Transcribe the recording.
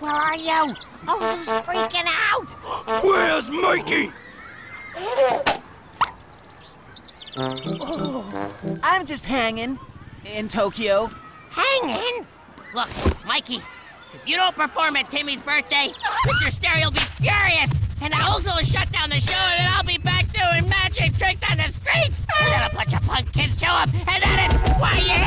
Where are you? Ozzy's freaking out! Where's Mikey? Oh, I'm just hanging in Tokyo. Hanging? Look, Mikey, if you don't perform at Timmy's birthday, Mr. Stereo will be furious, and Ozu will shut down the show, and I'll be back doing magic tricks on the streets, and then a bunch of punk kids show up, and then it's why you